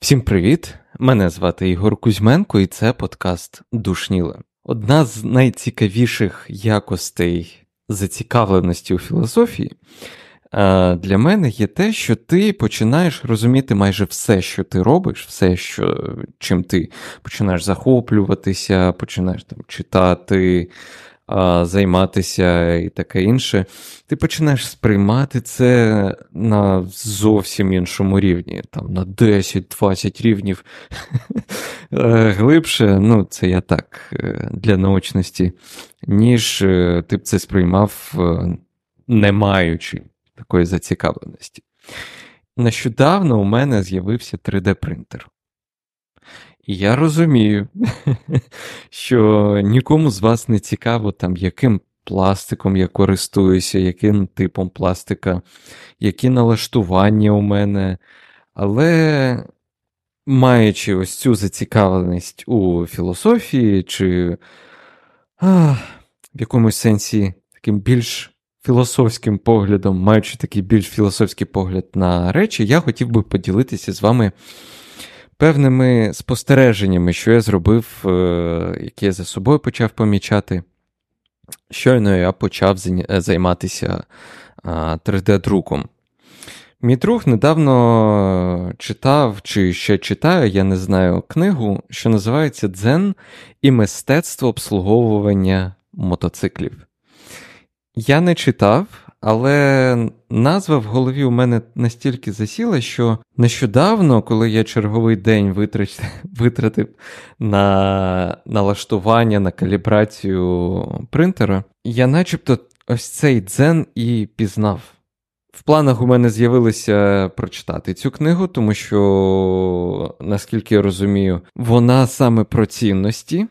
Всім привіт! Мене звати Ігор Кузьменко, і це подкаст Душніле. Одна з найцікавіших якостей зацікавленості у філософії для мене є те, що ти починаєш розуміти майже все, що ти робиш, все, що, чим ти починаєш захоплюватися, починаєш там читати, займатися і таке інше. Ти починаєш сприймати це на зовсім іншому рівні, там на 10-20 рівнів е, глибше, ну, це я так е, для наочності, ніж е, ти б це сприймав, не маючи такої зацікавленості. Нещодавно у мене з'явився 3D-принтер. І я розумію, що нікому з вас не цікаво, там, яким пластиком я користуюся, яким типом пластика, які налаштування у мене. Але маючи ось цю зацікавленість у філософії, чи а, в якомусь сенсі таким більш філософським поглядом, маючи такий більш філософський погляд на речі, я хотів би поділитися з вами певними спостереженнями, що я зробив, е, які я за собою почав помічати. Щойно я почав займатися 3D-друком. Мій друг недавно читав чи ще читає, я не знаю, книгу, що називається Дзен і мистецтво обслуговування мотоциклів. Я не читав, але назва в голові у мене настільки засіла, що нещодавно, коли я черговий день витратив на налаштування, на калібрацію принтера, я начебто ось цей дзен і пізнав. В планах у мене з'явилося прочитати цю книгу, тому що, наскільки я розумію, вона саме про цінності.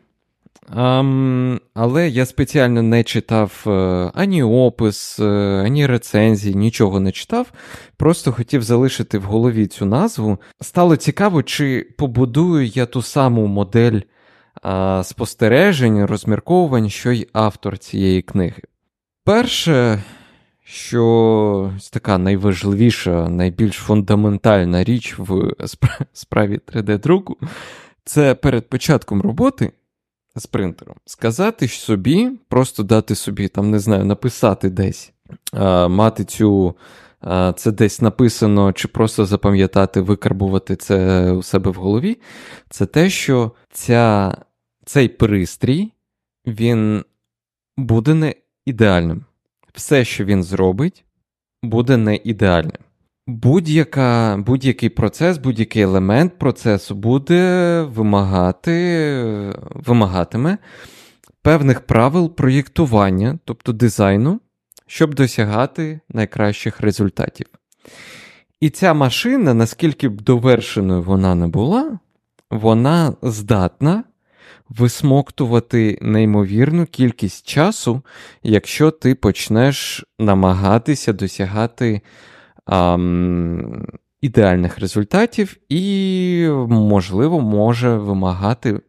Um, але я спеціально не читав uh, ані опис, uh, ані рецензії, нічого не читав. Просто хотів залишити в голові цю назву. Стало цікаво, чи побудую я ту саму модель uh, спостережень, розмірковувань, що й автор цієї книги. Перше, що така найважливіша, найбільш фундаментальна річ в справі 3D-друку, це перед початком роботи з принтером. Сказати собі, просто дати собі, там, не знаю, написати десь, мати цю. Це десь написано, чи просто запам'ятати, викарбувати це у себе в голові. Це те, що ця, цей пристрій він буде не ідеальним. Все, що він зробить, буде не ідеальним. Будь-яка, Будь-який процес, будь-який елемент процесу буде вимагати, вимагатиме певних правил проєктування, тобто дизайну, щоб досягати найкращих результатів. І ця машина, наскільки б довершеною вона не була, вона здатна висмоктувати неймовірну кількість часу, якщо ти почнеш намагатися досягати ідеальних результатів і, можливо, може вимагати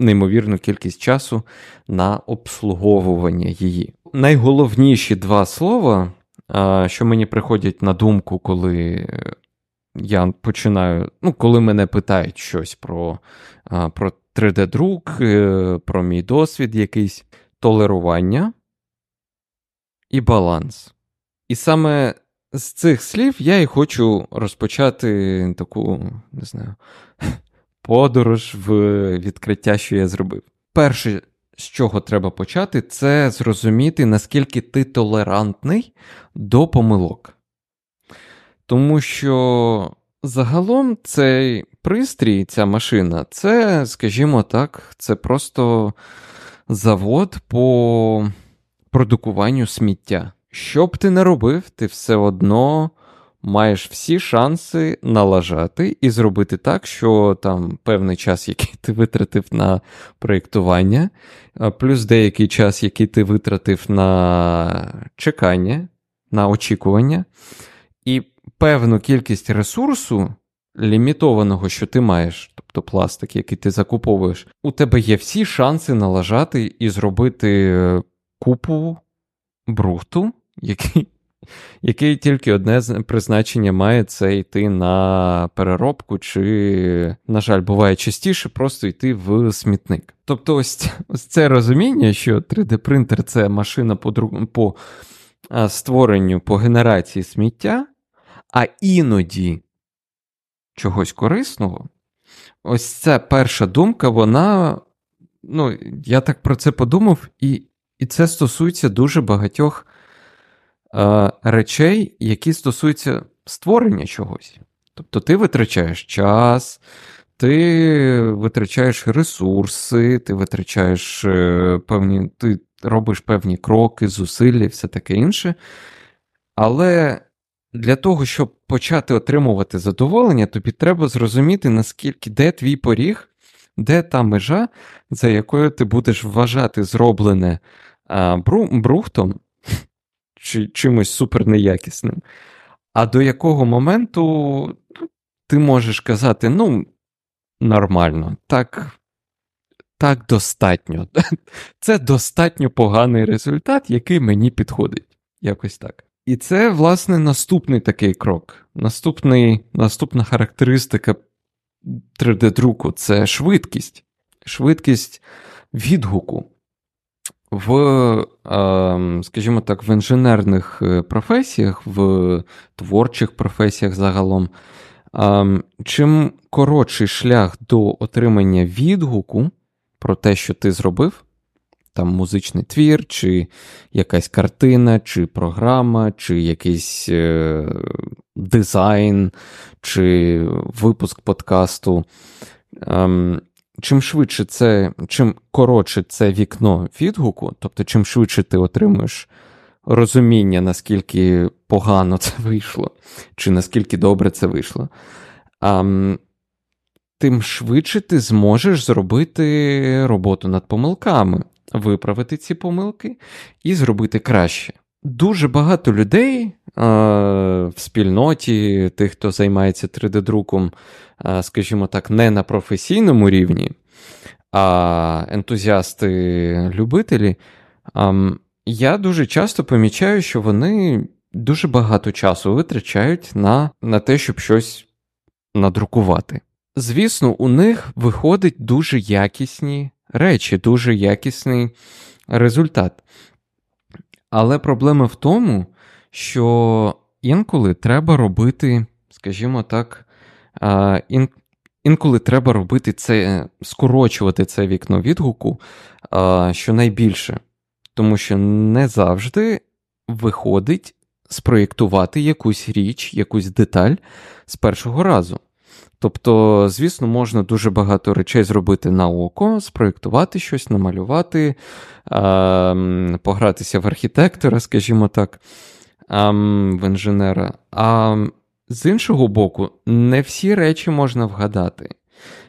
неймовірну кількість часу на обслуговування її. Найголовніші два слова, що мені приходять на думку, коли я починаю, ну, коли мене питають щось про, про 3D-друк, е, про мій досвід, якийсь толерування і баланс. І саме з цих слів я і хочу розпочати таку, не знаю, подорож в відкриття, що я зробив. Перше, з чого треба почати, це зрозуміти, наскільки ти толерантний до помилок. Тому що загалом цей пристрій, ця машина, це, скажімо так, це просто завод по продукуванню сміття. Що б ти не робив, ти все одно маєш всі шанси налажати і зробити так, що там певний час, який ти витратив на проєктування, плюс деякий час, який ти витратив на чекання, на очікування, і певну кількість ресурсу. Лімітованого, що ти маєш, тобто пластик, який ти закуповуєш, у тебе є всі шанси налажати і зробити купу брухту, який який тільки одне призначення має це йти на переробку, чи, на жаль, буває частіше просто йти в смітник. Тобто, ось ось це розуміння, що 3D-принтер це машина по по створенню, по генерації сміття, а іноді чогось корисного. Ось ця перша думка, вона. Ну, я так про це подумав, і і це стосується дуже багатьох е, речей, які стосуються створення чогось. Тобто ти витрачаєш час, ти витрачаєш ресурси, ти витрачаєш е, певні, ти робиш певні кроки, зусилля, і все таке інше. Але для того, щоб почати отримувати задоволення, тобі треба зрозуміти, наскільки де твій поріг, де та межа, за якою ти будеш вважати зроблене а, брухтом чи чимось супер неякісним. А до якого моменту ну, ти можеш казати, ну, нормально, так так достатньо. Це достатньо поганий результат, який мені підходить. Якось так. І це, власне, наступний такий крок. Наступний, Наступна характеристика 3D-друку це швидкість. Швидкість відгуку. В, ем, скажімо так, в інженерних е, професіях, в творчих професіях загалом. Ем, чим коротший шлях до отримання відгуку про те, що ти зробив, там музичний твір, чи якась картина, чи програма, чи якийсь е, дизайн, чи випуск подкасту. Чим швидше це, чим коротше це вікно відгуку, тобто чим швидше ти отримуєш розуміння, наскільки погано це вийшло, чи наскільки добре це вийшло, тим швидше ти зможеш зробити роботу над помилками виправити ці помилки і зробити краще. Дуже багато людей в спільноті, тих, хто займається 3D-друком, е, скажімо так, не на професійному рівні, а ентузіасти-любителі, я дуже часто помічаю, що вони дуже багато часу витрачають на, на те, щоб щось надрукувати. Звісно, у них виходить дуже якісні речі, дуже якісний результат. Але проблема в тому, що інколи треба робити, скажімо так, ін, інколи треба робити це, скорочувати це вікно відгуку щонайбільше. Тому що не завжди виходить спроєктувати якусь річ, якусь деталь з першого разу. Тобто, звісно, можна дуже багато речей зробити на око, спроєктувати щось, намалювати, погратися в архітектора, скажімо так, в інженера. А з іншого боку, не всі речі можна вгадати.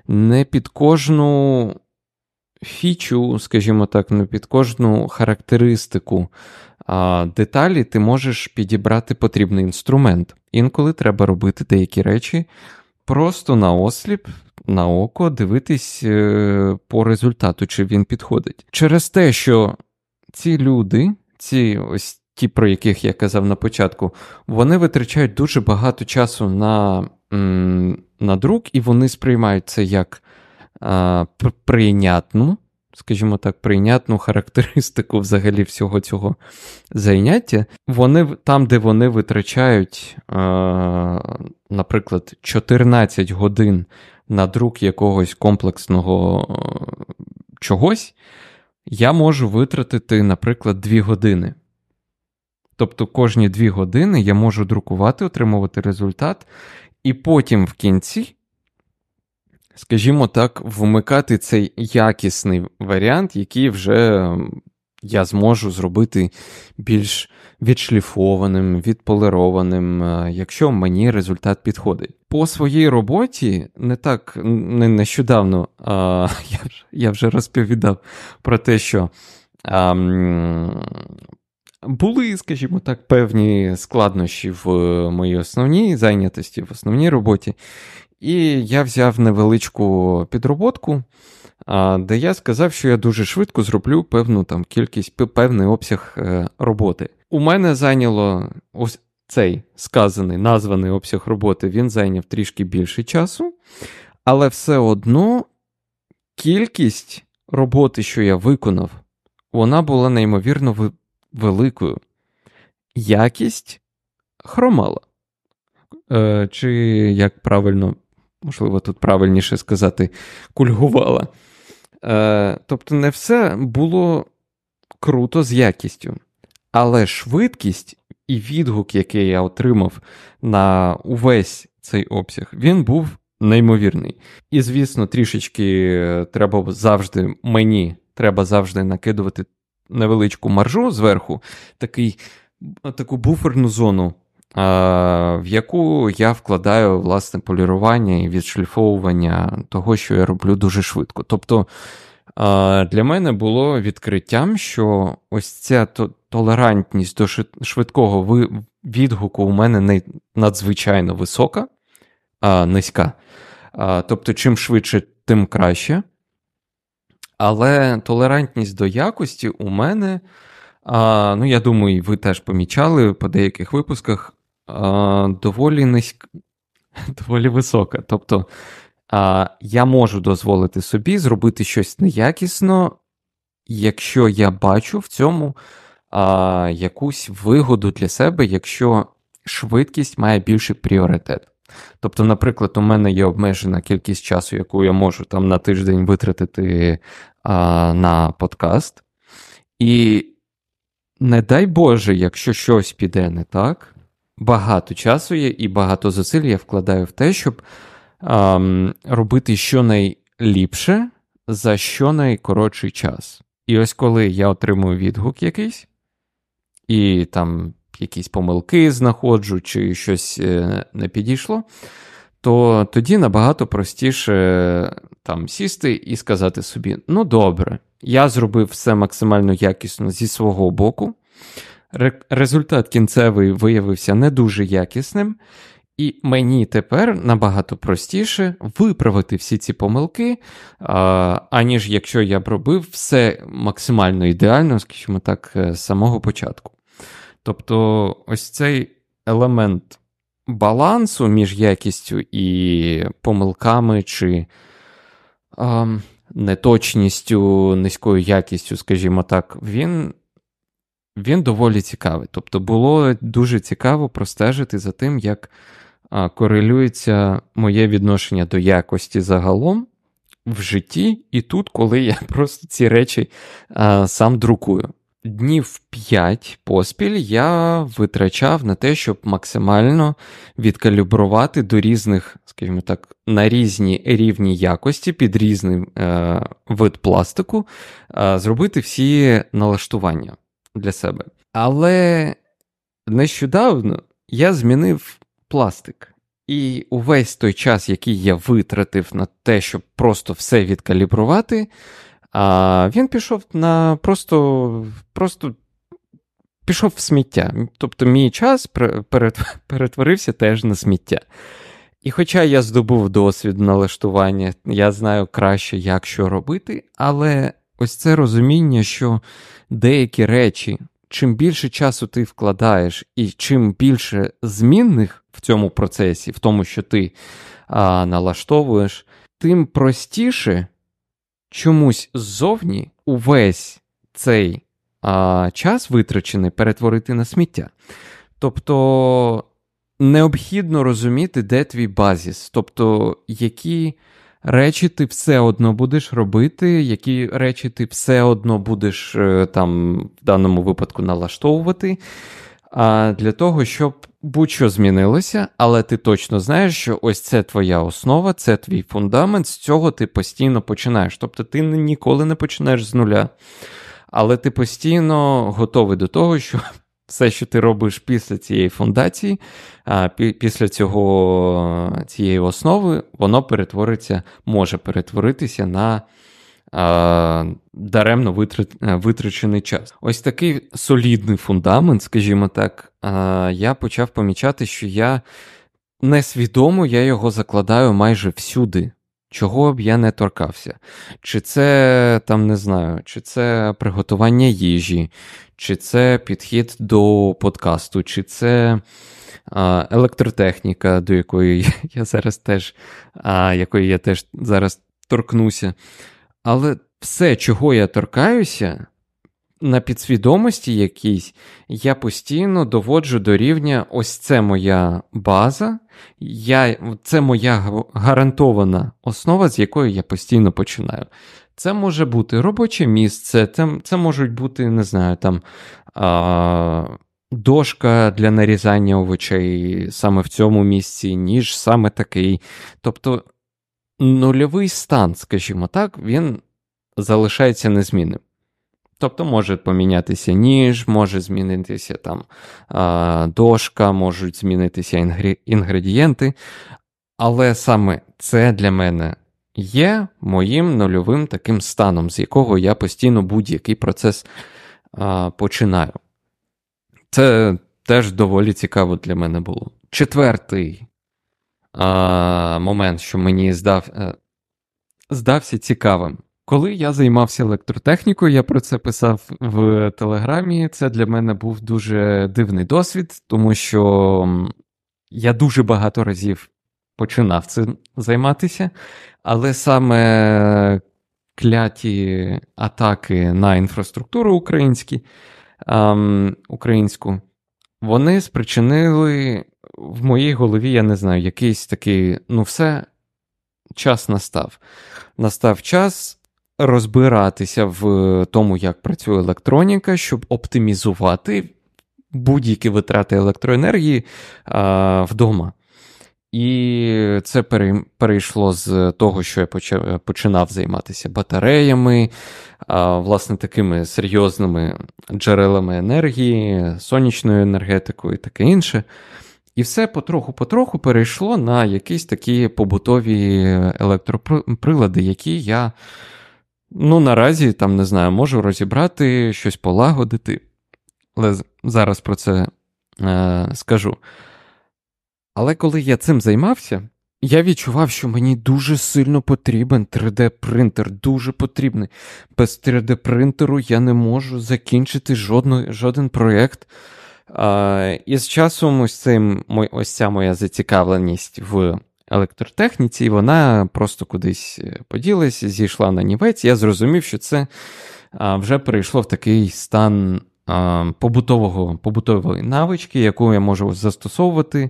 Не під кожну фічу, скажімо так, не під кожну характеристику деталі ти можеш підібрати потрібний інструмент. Інколи треба робити деякі речі просто на осліп, на око дивитись е, по результату, чи він підходить. Через те, що ці люди, ці ось ті, про яких я казав на початку, вони витрачають дуже багато часу на на друк, і вони сприймають це як а, прийнятну скажімо так, прийнятну характеристику взагалі всього цього заняття. Вони там, де вони витрачають, е, наприклад, 14 годин на друк якогось комплексного е, чогось, я можу витратити, наприклад, 2 години. Тобто кожні 2 години я можу друкувати, отримувати результат, і потім в кінці скажімо так, вмикати цей якісний варіант, який вже я зможу зробити більш відшліфованим, відполированим, е, якщо мені результат підходить. По своїй роботі не так не нещодавно а, я, я вже розповідав про те, що. А, були, скажімо так, певні складнощі в моїй основній зайнятості, в основній роботі. І я взяв невеличку підроботку, де я сказав, що я дуже швидко зроблю певну там кількість, певний обсяг е, роботи. у мене зайняло ось цей сказаний, названий обсяг роботи, він зайняв трішки більше часу, але все одно кількість роботи, що я виконав, вона була неймовірно великою. Якість хромала. Е, Чи як правильно, можливо, тут правильніше сказати, кульгувала. Е, Тобто, не все було круто з якістю. Але швидкість і відгук, який я отримав на увесь цей обсяг, він був неймовірний. І, звісно, трішечки треба завжди мені треба завжди накидувати невеличку маржу зверху, такий, таку буферну зону, в яку я вкладаю власне полірування і відшліфовування того, що я роблю дуже швидко. Тобто для мене було відкриттям, що ось ця толерантність до швидкого відгуку у мене надзвичайно висока, а низька. Тобто, чим швидше, тим краще. Але толерантність до якості у мене, ну я думаю, ви теж помічали по деяких випусках, доволі низька, доволі висока. Тобто я можу дозволити собі зробити щось неякісно, якщо я бачу в цьому якусь вигоду для себе, якщо швидкість має більший пріоритет. Тобто, наприклад, у мене є обмежена кількість часу, яку я можу там на тиждень витратити а, на подкаст. І не дай Боже, якщо щось піде не так, багато часу є і багато зусиль я вкладаю в те, щоб а, робити щонайліпше за щонайкоротший час. І ось коли я отримую відгук якийсь, і там якісь помилки знаходжу, чи щось е, не підійшло, то тоді набагато простіше там сісти і сказати собі: ну добре, я зробив все максимально якісно зі свого боку. Результат кінцевий виявився не дуже якісним, і мені тепер набагато простіше виправити всі ці помилки, аніж якщо я б робив все максимально ідеально, скажімо так, е, з самого початку. Тобто, ось цей елемент балансу між якістю і помилками чи неточністю, низькою якістю, скажімо так, він він доволі цікавий. Тобто, було дуже цікаво простежити за тим, як корелюється моє відношення до якості загалом в житті, і тут, коли я просто ці речі а, сам друкую днів 5 поспіль я витрачав на те, щоб максимально відкалібрувати до різних, скажімо так, на різні рівні якості під різний е, вид пластику, е, зробити всі налаштування для себе. Але нещодавно я змінив пластик. І увесь той час, який я витратив на те, щоб просто все відкалібрувати, він пішов на просто просто пішов в сміття. Тобто мій час перетворився теж на сміття. І хоча я здобув досвід налаштування, я знаю краще, як що робити, але ось це розуміння, що деякі речі, чим більше часу ти вкладаєш, і чим більше змінних в цьому процесі, в тому, що ти а, налаштовуєш, тим простіше чомусь ззовні увесь цей а, час витрачений перетворити на сміття. Тобто необхідно розуміти, де твій базіс, тобто, які речі ти все одно будеш робити, які речі ти все одно будеш е, там в даному випадку налаштовувати, а для того, щоб будь-що змінилося, але ти точно знаєш, що ось це твоя основа, це твій фундамент, з цього ти постійно починаєш. Тобто ти ніколи не починаєш з нуля, але ти постійно готовий до того, що все, що ти робиш після цієї фундації, після цього цієї основи, воно перетвориться, може перетворитися на даремно витрачений час. Ось такий солідний фундамент, скажімо так, я почав помічати, що я несвідомо я його закладаю майже всюди. Чого б я не торкався. Чи це там не знаю, чи це приготування їжі, чи це підхід до подкасту, чи це а, електротехніка, до якої я зараз теж, а, якої я теж зараз торкнуся. Але все, чого я торкаюся, на підсвідомості якійсь, я постійно доводжу до рівня: ось це моя база, я, це моя гарантована основа, з якої я постійно починаю. Це може бути робоче місце, це це можуть бути, не знаю, там а, дошка для нарізання овочей саме в цьому місці, ніж саме такий. Тобто нульовий стан, скажімо так, він залишається незмінним. Тобто може помінятися ніж, може змінитися там дошка, можуть змінитися інгредієнти. Але саме це для мене є моїм нульовим таким станом, з якого я постійно будь-який процес починаю. Це теж доволі цікаво для мене було. Четвертий а, момент, що мені здав, е, здався цікавим. Коли я займався електротехнікою, я про це писав в Телеграмі. Це для мене був дуже дивний досвід, тому що я дуже багато разів починав цим займатися, але саме кляті атаки на інфраструктуру українські, ем, українську, вони спричинили в моїй голові, я не знаю, якийсь такий, ну, все, час настав. Настав час розбиратися в тому, як працює електроніка, щоб оптимізувати будь-які витрати електроенергії а, вдома. І це перейшло з того, що я починав займатися батареями, власне, такими серйозними джерелами енергії, сонячною енергетикою і таке інше. І все потроху-потроху перейшло на якісь такі побутові електроприлади, які я Ну, наразі там не знаю, можу розібрати, щось полагодити, але зараз про це е, скажу. Але коли я цим займався, я відчував, що мені дуже сильно потрібен 3D-принтер, дуже потрібний. Без 3D-принтеру я не можу закінчити жодно, жоден проєкт. Е, і з часом ось, цим, ось ця моя зацікавленість в електротехніці, і вона просто кудись е, поділася, зійшла на нівець. Я зрозумів, що це вже перейшло в такий стан побутового, побутової навички, яку я можу застосовувати,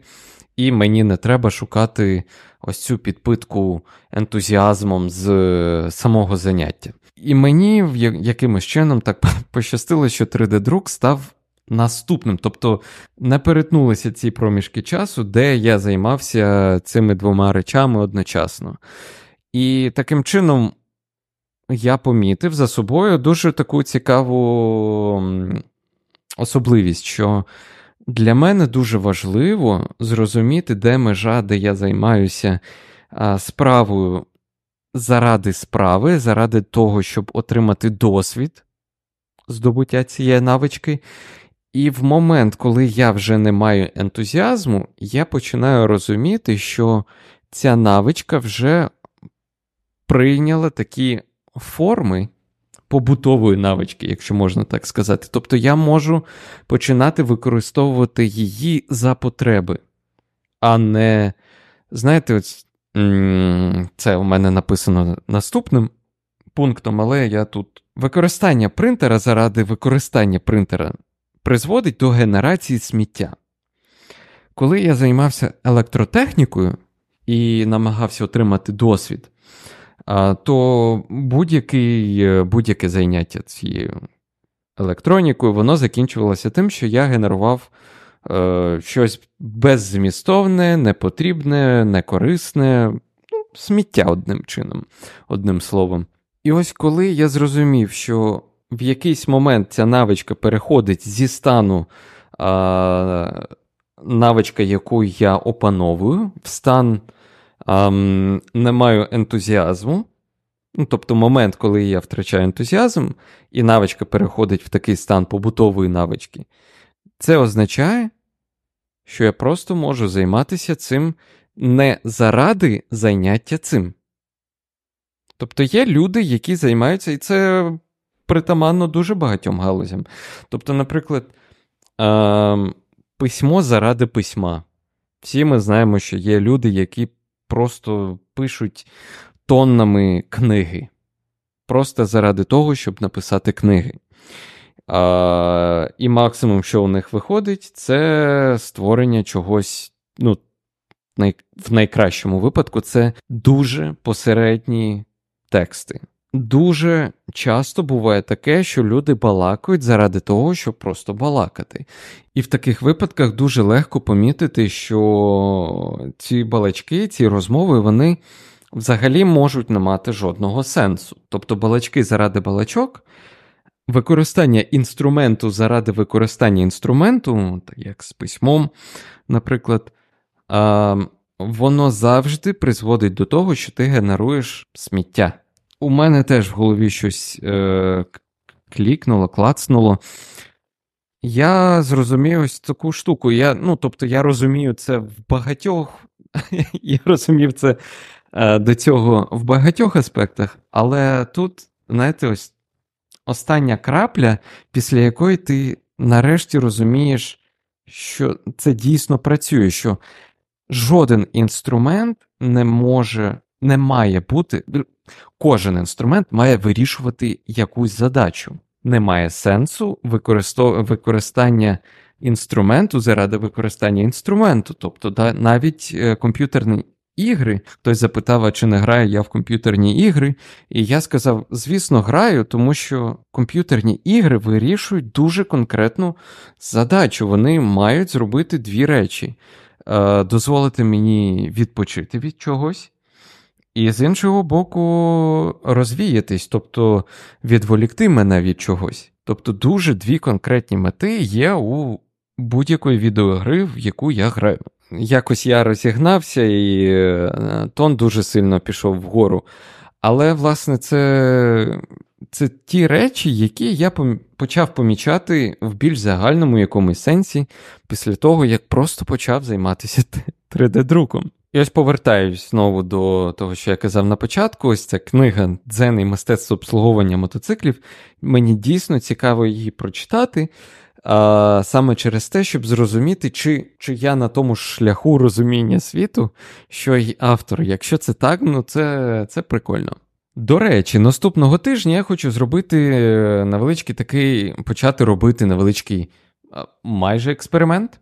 і мені не треба шукати ось цю підпитку ентузіазмом з е, самого заняття. І мені якимось чином так пощастило, що 3D-друк став наступним. Тобто не перетнулися ці проміжки часу, де я займався цими двома речами одночасно. І таким чином я помітив за собою дуже таку цікаву особливість, що для мене дуже важливо зрозуміти, де межа, де я займаюся справою заради справи, заради того, щоб отримати досвід здобуття цієї навички. І в момент, коли я вже не маю ентузіазму, я починаю розуміти, що ця навичка вже прийняла такі форми побутової навички, якщо можна так сказати. Тобто я можу починати використовувати її за потреби, а не, знаєте, ось, це у мене написано наступним пунктом, але я тут використання принтера заради використання принтера призводить до генерації сміття. Коли я займався електротехнікою і намагався отримати досвід, то будь-яке будь заняття цією електронікою воно закінчувалося тим, що я генерував е, щось беззмістовне, непотрібне, некорисне, ну, сміття одним чином, одним словом. І ось коли я зрозумів, що в якийсь момент ця навичка переходить зі стану а, навичка, яку я опановую, в стан а, не маю ентузіазму. Ну, Тобто момент, коли я втрачаю ентузіазм, і навичка переходить в такий стан побутової навички, це означає, що я просто можу займатися цим не заради заняття цим. Тобто є люди, які займаються, і це притаманно дуже багатьом галузям. Тобто, наприклад, е- письмо заради письма. Всі ми знаємо, що є люди, які просто пишуть тоннами книги. Просто заради того, щоб написати книги. А, І максимум, що у них виходить, це створення чогось, ну, в найкращому випадку, це дуже посередні тексти. Дуже часто буває таке, що люди балакають заради того, щоб просто балакати. І в таких випадках дуже легко помітити, що ці балачки, ці розмови, вони взагалі можуть не мати жодного сенсу. Тобто балачки заради балачок, використання інструменту заради використання інструменту, як з письмом, наприклад, воно завжди призводить до того, що ти генеруєш сміття. У мене теж в голові щось е, клікнуло, клацнуло. Я зрозумів ось таку штуку. Я, ну, Тобто, я розумію це в багатьох, я розумів це е, до цього в багатьох аспектах, але тут, знаєте, ось остання крапля, після якої ти нарешті розумієш, що це дійсно працює, що жоден інструмент не може, не має бути. Кожен інструмент має вирішувати якусь задачу. Немає сенсу використання інструменту заради використання інструменту. Тобто, да, навіть е, комп'ютерні ігри, хтось запитав, а чи не граю я в комп'ютерні ігри, і я сказав: звісно, граю, тому що комп'ютерні ігри вирішують дуже конкретну задачу. Вони мають зробити дві речі: е, дозволити мені відпочити від чогось. І з іншого боку, розвіятись, тобто відволікти мене від чогось. Тобто, дуже дві конкретні мети є у будь-якої відеогри, в яку я граю. Якось я розігнався, і е, тон дуже сильно пішов вгору. Але, власне, це це ті речі, які я почав помічати в більш загальному якомусь сенсі після того, як просто почав займатися 3D-друком. І ось повертаюсь знову до того, що я казав на початку. Ось ця книга Дзен і мистецтво обслуговування мотоциклів. Мені дійсно цікаво її прочитати. А, Саме через те, щоб зрозуміти, чи чи я на тому шляху розуміння світу, що й автор. Якщо це так, ну це, це прикольно. До речі, наступного тижня я хочу зробити е, невеличкий такий, почати робити невеличкий майже експеримент,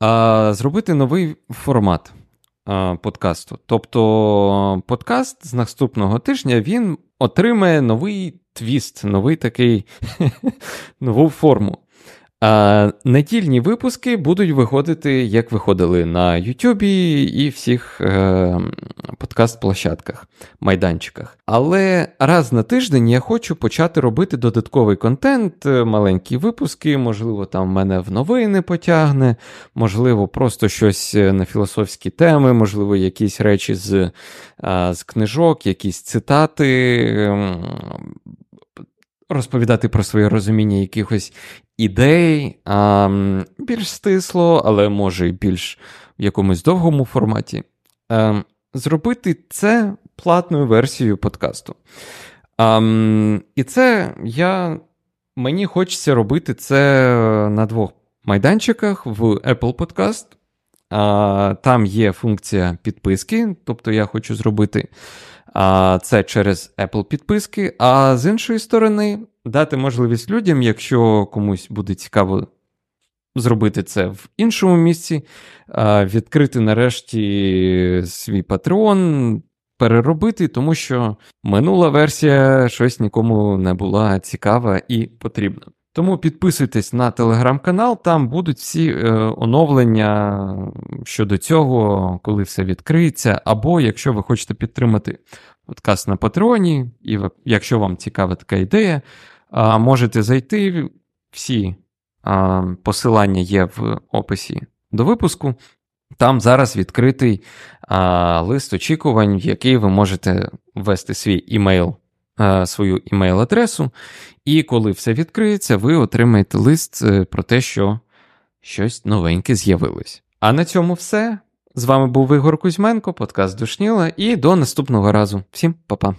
а, зробити новий формат подкасту. Тобто подкаст з наступного тижня він отримає новий твіст, новий такий нову форму. А Недільні випуски будуть виходити, як виходили на Ютубі і всіх е, подкаст-площадках, майданчиках. Але раз на тиждень я хочу почати робити додатковий контент, е, маленькі випуски, можливо, там мене в новини потягне, можливо, просто щось е, на філософські теми, можливо, якісь речі з, з книжок, якісь цитати. Ем, розповідати про своє розуміння якихось ідей а, більш стисло, але може і більш в якомусь довгому форматі. А, ем, зробити це платною версією подкасту. А, І це я. Мені хочеться робити це на двох майданчиках в Apple Podcast. А, Там є функція підписки, тобто я хочу зробити а, це через Apple підписки. А з іншої сторони, дати можливість людям, якщо комусь буде цікаво зробити це в іншому місці, відкрити нарешті свій Patreon, переробити, тому що минула версія щось нікому не була цікава і потрібна. Тому підписуйтесь на телеграм-канал, там будуть всі е, оновлення щодо цього, коли все відкриється. Або якщо ви хочете підтримати подкаст на Патреоні, і якщо вам цікава така ідея, е, можете зайти. Всі е, посилання є в описі до випуску. Там зараз відкритий е, лист очікувань, в який ви можете ввести свій імейл. Е, свою імейл-адресу, і коли все відкриється, ви отримаєте лист е, про те, що щось новеньке з'явилось. А на цьому все. З вами був Ігор Кузьменко, подкаст Душніла, і до наступного разу. Всім па-па.